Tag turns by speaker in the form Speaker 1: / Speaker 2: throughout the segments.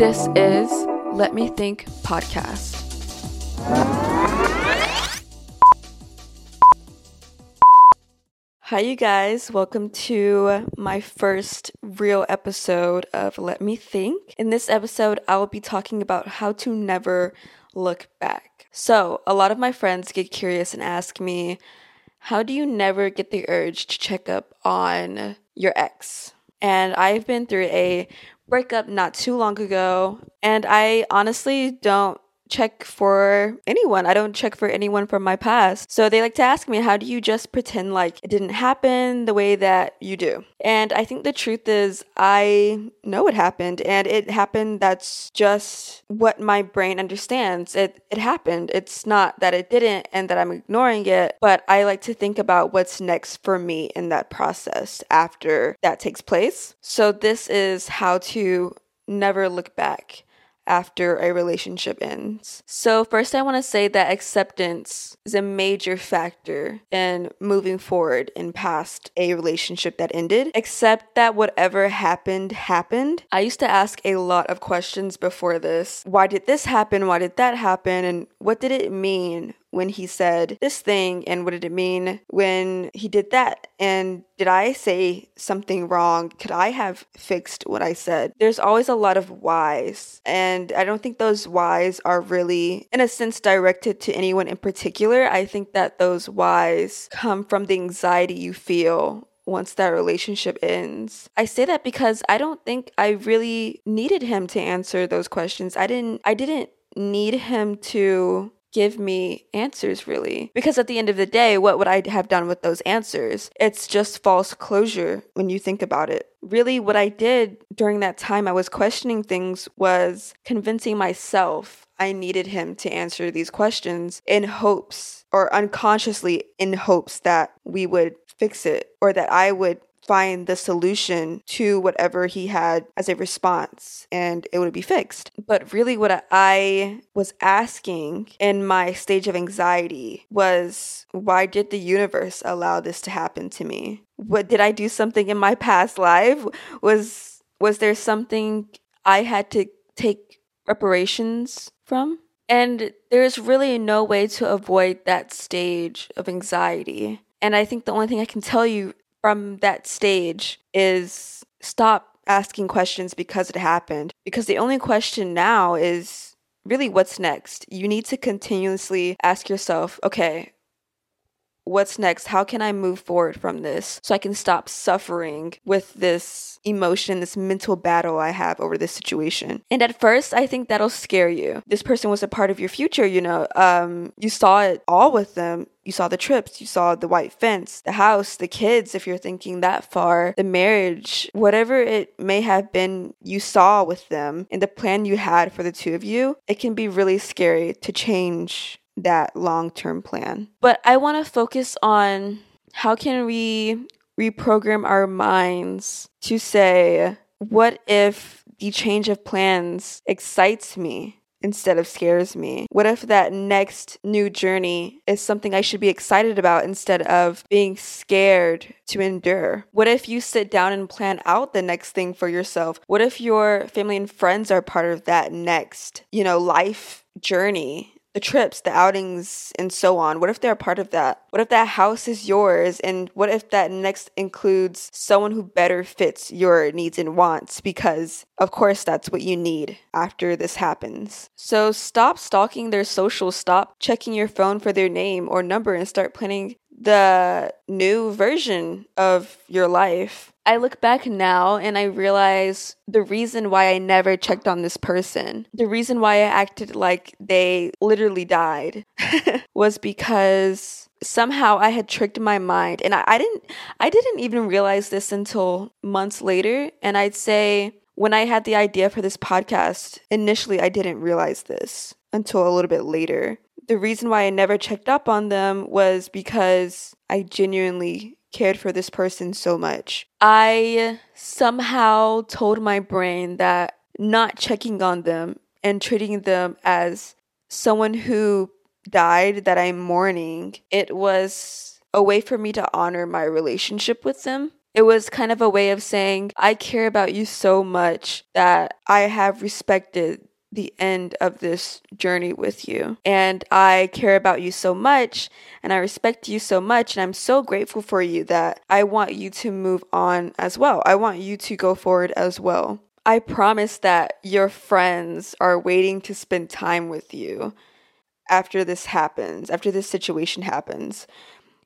Speaker 1: This is Let Me Think podcast. Hi, you guys. Welcome to my first real episode of Let Me Think. In this episode, I will be talking about how to never look back. So, a lot of my friends get curious and ask me, How do you never get the urge to check up on your ex? And I've been through a breakup not too long ago, and I honestly don't check for anyone. I don't check for anyone from my past. So they like to ask me, how do you just pretend like it didn't happen the way that you do? And I think the truth is, I know it happened and it happened. That's just what my brain understands. It, it happened. It's not that it didn't and that I'm ignoring it, but I like to think about what's next for me in that process after that takes place. So this is how to never look back after a relationship ends. So, first, I want to say that acceptance is a major factor in moving forward and past a relationship that ended. Accept that whatever happened, happened. I used to ask a lot of questions before this. Why did this happen? Why did that happen? And what did it mean? When he said this thing and what did it mean when he did that? And did I say something wrong? Could I have fixed what I said? There's always a lot of whys, and I don't think those whys are really, in a sense, directed to anyone in particular. I think that those whys come from the anxiety you feel once that relationship ends. I say that because I don't think I really needed him to answer those questions. I didn't I didn't need him to give me answers really. Because at the end of the day what would i have done with those answers? It's just false closure when you think about it. Really what i did during that time i was questioning things was convincing myself i needed him to answer these questions in hopes or unconsciously in hopes that we would fix it or that i would find the solution to whatever he had as a response and it would be fixed. But really, what I was asking in my stage of anxiety was why did the universe allow this to happen to me? What did I do something in my past life? Was was there something I had to take reparations from? And there's really no way to avoid that stage of anxiety. And I think the only thing I can tell you from that stage is stop asking questions because it happened. Because the only question now is really what's next. You need to continuously ask yourself, okay, what's next? How can I move forward from this so I can stop suffering with this emotion, this mental battle I have over this situation? And at first, I think that'll scare you. This person was a part of your future, you know. Um, you saw it all with them. You saw the trips, you saw the white fence, the house, the kids, if you're thinking that far, the marriage, whatever it may have been you saw with them and the plan you had for the two of you, it can be really scary to change that long term plan. But I want to focus on how can we reprogram our minds to say, what if the change of plans excites me? Instead of scares me? What if that next new journey is something I should be excited about instead of being scared to endure? What if you sit down and plan out the next thing for yourself? What if your family and friends are part of that next, you know, life journey the trips, the outings, and so on? What if they're a part of that? What if that house is yours? And what if that next includes someone who better fits your needs and wants? Because, of course, that's what you need after this happens. So stop stalking their social, stop checking your phone for their name or number, and start planning the new version of your life. I look back now and I realize the reason why I never checked on this person, the reason why I acted like they literally died, was because somehow I had tricked my mind. And I, I didn't I didn't even realize this until months later. And I'd say when I had the idea for this podcast, initially I didn't realize this until a little bit later the reason why I never checked up on them was because I genuinely cared for this person so much. I somehow told my brain that not checking on them and treating them as someone who died that I'm mourning, it was a way for me to honor my relationship with them. It was kind of a way of saying, I care about you so much that I have respected the end of this journey with you. And I care about you so much and I respect you so much. And I'm so grateful for you that I want you to move on as well. I want you to go forward as well. I promise that your friends are waiting to spend time with you after this happens, after this situation happens.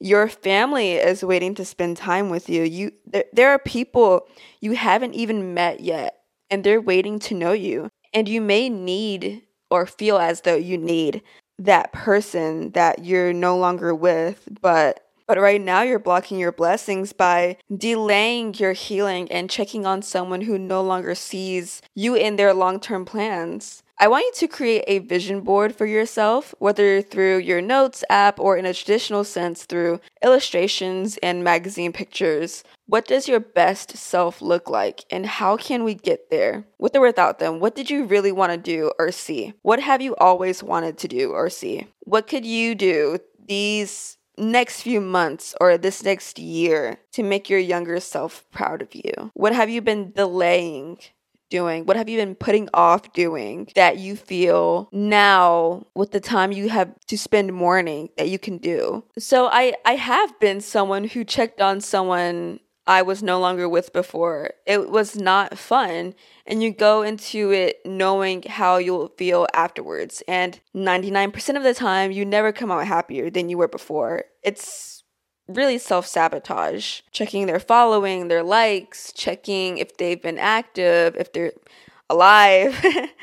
Speaker 1: Your family is waiting to spend time with you. You there, there are people you haven't even met yet and they're waiting to know you. And you may need or feel as though you need that person that you're no longer with, but but right now you're blocking your blessings by delaying your healing and checking on someone who no longer sees you in their long-term plans. I want you to create a vision board for yourself, whether through your notes app or in a traditional sense through illustrations and magazine pictures. What does your best self look like and how can we get there? With or without them, what did you really want to do or see? What have you always wanted to do or see? What could you do these next few months or this next year to make your younger self proud of you? What have you been delaying doing? What have you been putting off doing that you feel now with the time you have to spend mourning that you can do? So I I have been someone who checked on someone I was no longer with before. It was not fun. And you go into it knowing how you'll feel afterwards. And 99% of the time, you never come out happier than you were before. It's really self sabotage, checking their following, their likes, checking if they've been active, if they're alive,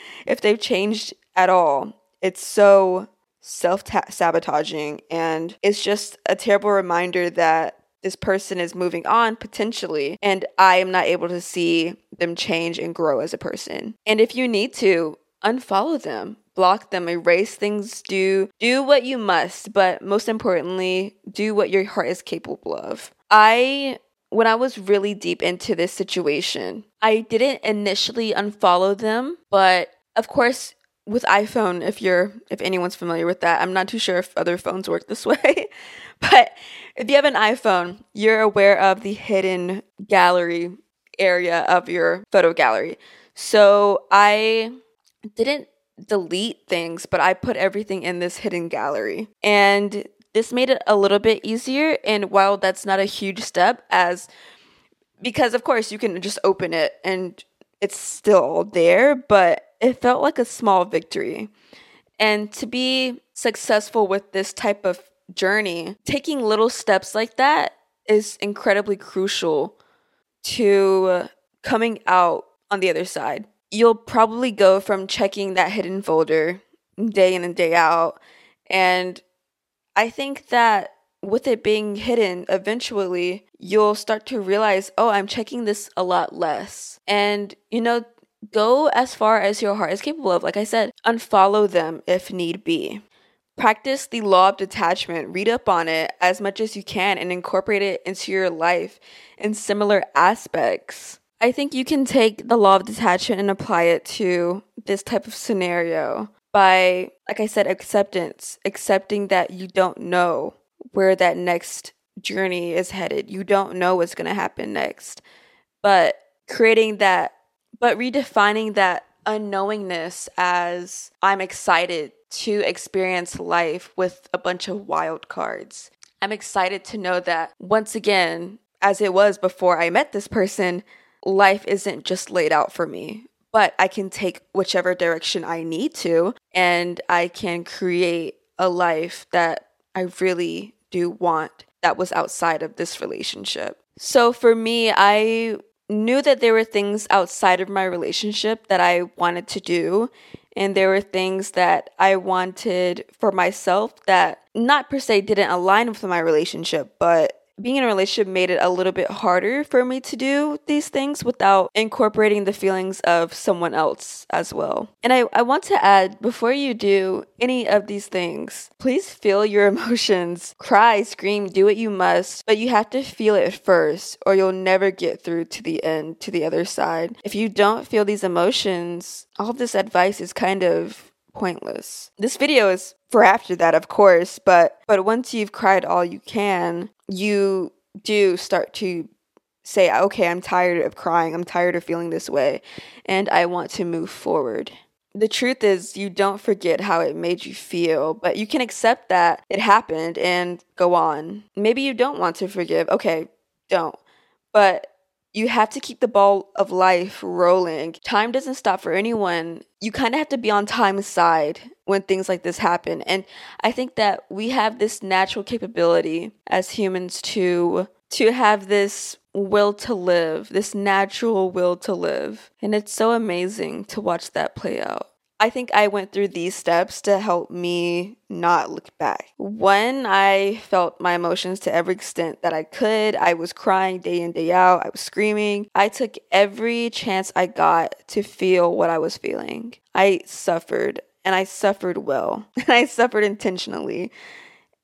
Speaker 1: if they've changed at all. It's so self sabotaging, and it's just a terrible reminder that this person is moving on potentially, and I am not able to see them change and grow as a person. And if you need to, unfollow them block them, erase things, do do what you must, but most importantly, do what your heart is capable of. I when I was really deep into this situation, I didn't initially unfollow them, but of course with iPhone, if you're if anyone's familiar with that, I'm not too sure if other phones work this way. but if you have an iPhone, you're aware of the hidden gallery area of your photo gallery. So I didn't delete things, but I put everything in this hidden gallery. And this made it a little bit easier. And while that's not a huge step, as because of course you can just open it and it's still there, but it felt like a small victory. And to be successful with this type of journey, taking little steps like that is incredibly crucial to coming out on the other side you'll probably go from checking that hidden folder day in and day out. And I think that with it being hidden, eventually you'll start to realize, oh, I'm checking this a lot less. And, you know, go as far as your heart is capable of. Like I said, unfollow them if need be. Practice the law of detachment, read up on it as much as you can, and incorporate it into your life in similar aspects. I think you can take the law of detachment and apply it to this type of scenario by, like I said, acceptance, accepting that you don't know where that next journey is headed. You don't know what's going to happen next. But creating that, but redefining that unknowingness as I'm excited to experience life with a bunch of wild cards. I'm excited to know that once again, as it was before I met this person, life isn't just laid out for me, but I can take whichever direction I need to and I can create a life that I really do want that was outside of this relationship. So for me, I knew that there were things outside of my relationship that I wanted to do. And there were things that I wanted for myself that not per se didn't align with my relationship, but being in a relationship made it a little bit harder for me to do these things without incorporating the feelings of someone else as well. And I, I want to add before you do any of these things, please feel your emotions. Cry, scream, do what you must, but you have to feel it first or you'll never get through to the end, to the other side. If you don't feel these emotions, all this advice is kind of pointless. This video is for after that, of course, but but once you've cried all you can, you do start to say, okay, I'm tired of crying, I'm tired of feeling this way, and I want to move forward. The truth is, you don't forget how it made you feel, but you can accept that it happened and go on. Maybe you don't want to forgive. Okay, don't. But you have to keep the ball of life rolling. Time doesn't stop for anyone. You kind of have to be on time's side when things like this happen. And I think that we have this natural capability as humans to to have this will to live, this natural will to live. And it's so amazing to watch that play out. I think I went through these steps to help me not look back. One, I felt my emotions to every extent that I could. I was crying day in, day out. I was screaming. I took every chance I got to feel what I was feeling. I suffered and I suffered well and I suffered intentionally.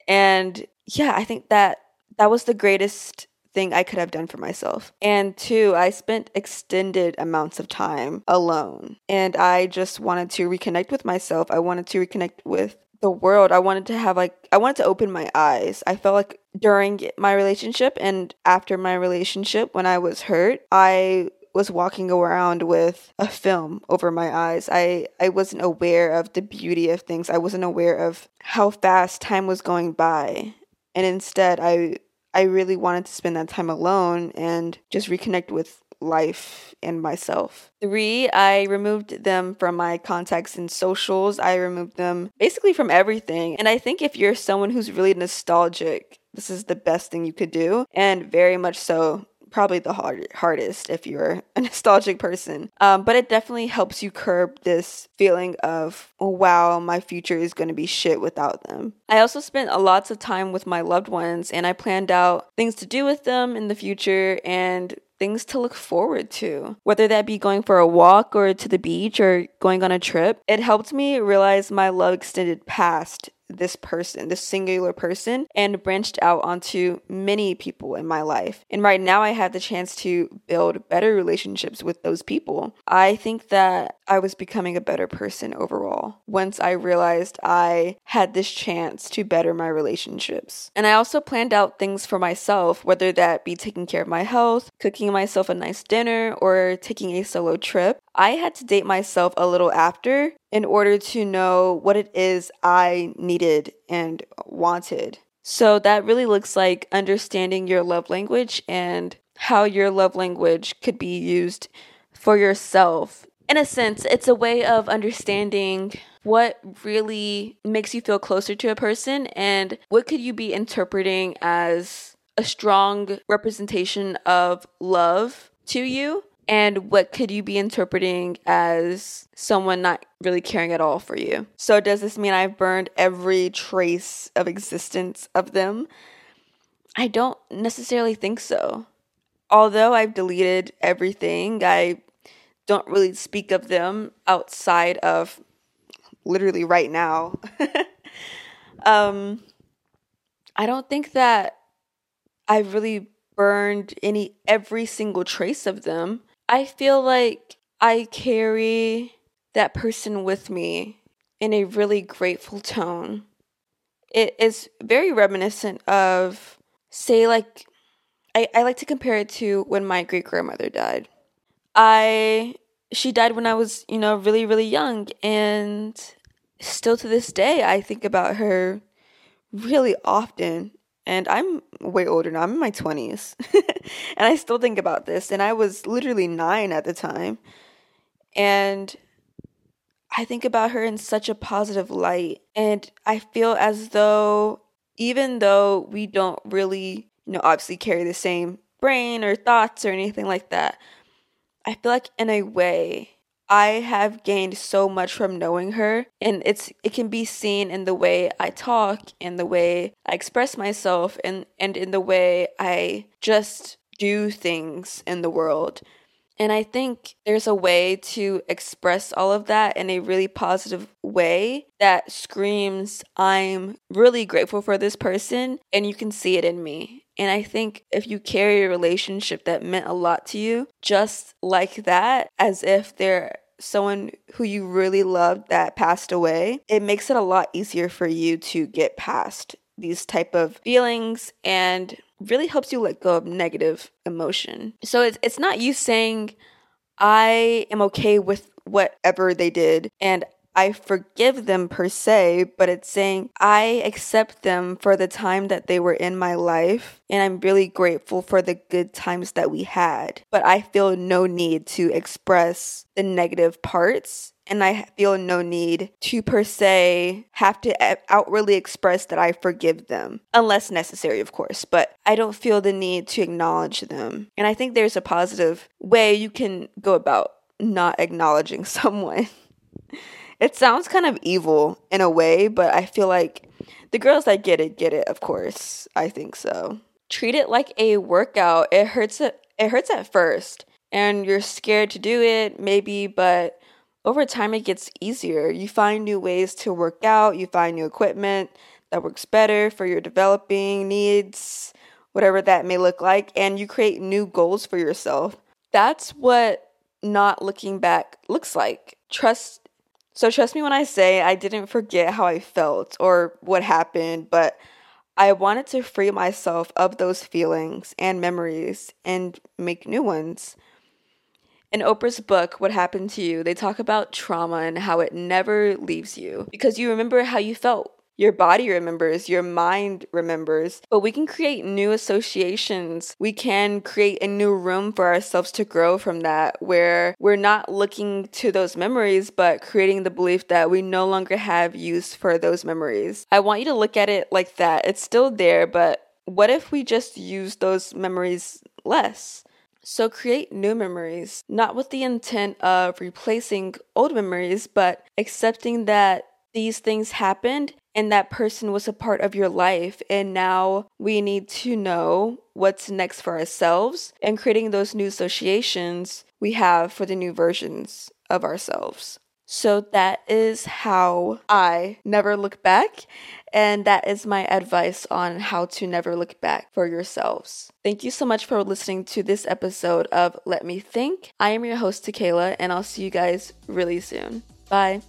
Speaker 1: And yeah, I think that that was the greatest thing I could have done for myself. And two, I spent extended amounts of time alone. And I just wanted to reconnect with myself. I wanted to reconnect with the world. I wanted to have like I wanted to open my eyes. I felt like during my relationship and after my relationship when I was hurt, I was walking around with a film over my eyes. I, I wasn't aware of the beauty of things. I wasn't aware of how fast time was going by. And instead I I really wanted to spend that time alone and just reconnect with life and myself. Three, I removed them from my contacts and socials. I removed them basically from everything. And I think if you're someone who's really nostalgic, this is the best thing you could do. And very much so probably the hard, hardest if you're a nostalgic person. Um, but it definitely helps you curb this feeling of, oh, wow, my future is going to be shit without them. I also spent a lots of time with my loved ones and I planned out things to do with them in the future and things to look forward to, whether that be going for a walk or to the beach or going on a trip. It helped me realize my love extended past this person, this singular person, and branched out onto many people in my life. And right now, I have the chance to build better relationships with those people. I think that I was becoming a better person overall once I realized I had this chance to better my relationships. And I also planned out things for myself, whether that be taking care of my health, cooking myself a nice dinner, or taking a solo trip. I had to date myself a little after in order to know what it is I needed and wanted. So that really looks like understanding your love language and how your love language could be used for yourself. In a sense, it's a way of understanding what really makes you feel closer to a person and what could you be interpreting as a strong representation of love to you and what could you be interpreting as someone not really caring at all for you? So, does this mean I've burned every trace of existence of them? I don't necessarily think so. Although I've deleted everything, I don't really speak of them outside of literally right now. um, I don't think that I've really burned any every single trace of them. I feel like I carry that person with me in a really grateful tone. It is very reminiscent of, say, like, I, I like to compare it to when my great grandmother died. I, she died when I was, you know, really, really young. And still to this day, I think about her really often and I'm way older now. I'm in my 20s. and I still think about this. And I was literally nine at the time. And I think about her in such a positive light. And I feel as though, even though we don't really, you know, obviously carry the same brain or thoughts or anything like that, I feel like in a way, I have gained so much from knowing her and it's it can be seen in the way I talk in the way I express myself and and in the way I just do things in the world. And I think there's a way to express all of that in a really positive way that screams, I'm really grateful for this person, and you can see it in me. And I think if you carry a relationship that meant a lot to you, just like that, as if they're someone who you really loved that passed away, it makes it a lot easier for you to get past these type of feelings and really helps you let go of negative emotion. So it's it's not you saying I am okay with whatever they did and I forgive them per se, but it's saying I accept them for the time that they were in my life and I'm really grateful for the good times that we had. But I feel no need to express the negative parts and I feel no need to per se have to eh, outwardly express that I forgive them, unless necessary, of course. But I don't feel the need to acknowledge them. And I think there's a positive way you can go about not acknowledging someone. It sounds kind of evil in a way, but I feel like the girls that get it get it, of course. I think so. Treat it like a workout. It hurts it it hurts at first and you're scared to do it maybe, but over time it gets easier. You find new ways to work out, you find new equipment that works better for your developing needs, whatever that may look like, and you create new goals for yourself. That's what not looking back looks like. Trust so trust me when I say I didn't forget how I felt or what happened, but I wanted to free myself of those feelings and memories and make new ones. In Oprah's book, What Happened to You, they talk about trauma and how it never leaves you because you remember how you felt your body remembers, your mind remembers, but we can create new associations. We can create a new room for ourselves to grow from that, where we're not looking to those memories, but creating the belief that we no longer have use for those memories. I want you to look at it like that. It's still there, but what if we just use those memories less? So create new memories, not with the intent of replacing old memories, but accepting that these things happened and that person was a part of your life. And now we need to know what's next for ourselves and creating those new associations we have for the new versions of ourselves. So that is how I never look back. And that is my advice on how to never look back for yourselves. Thank you so much for listening to this episode of Let Me Think. I am your host, Takayla, and I'll see you guys really soon. Bye.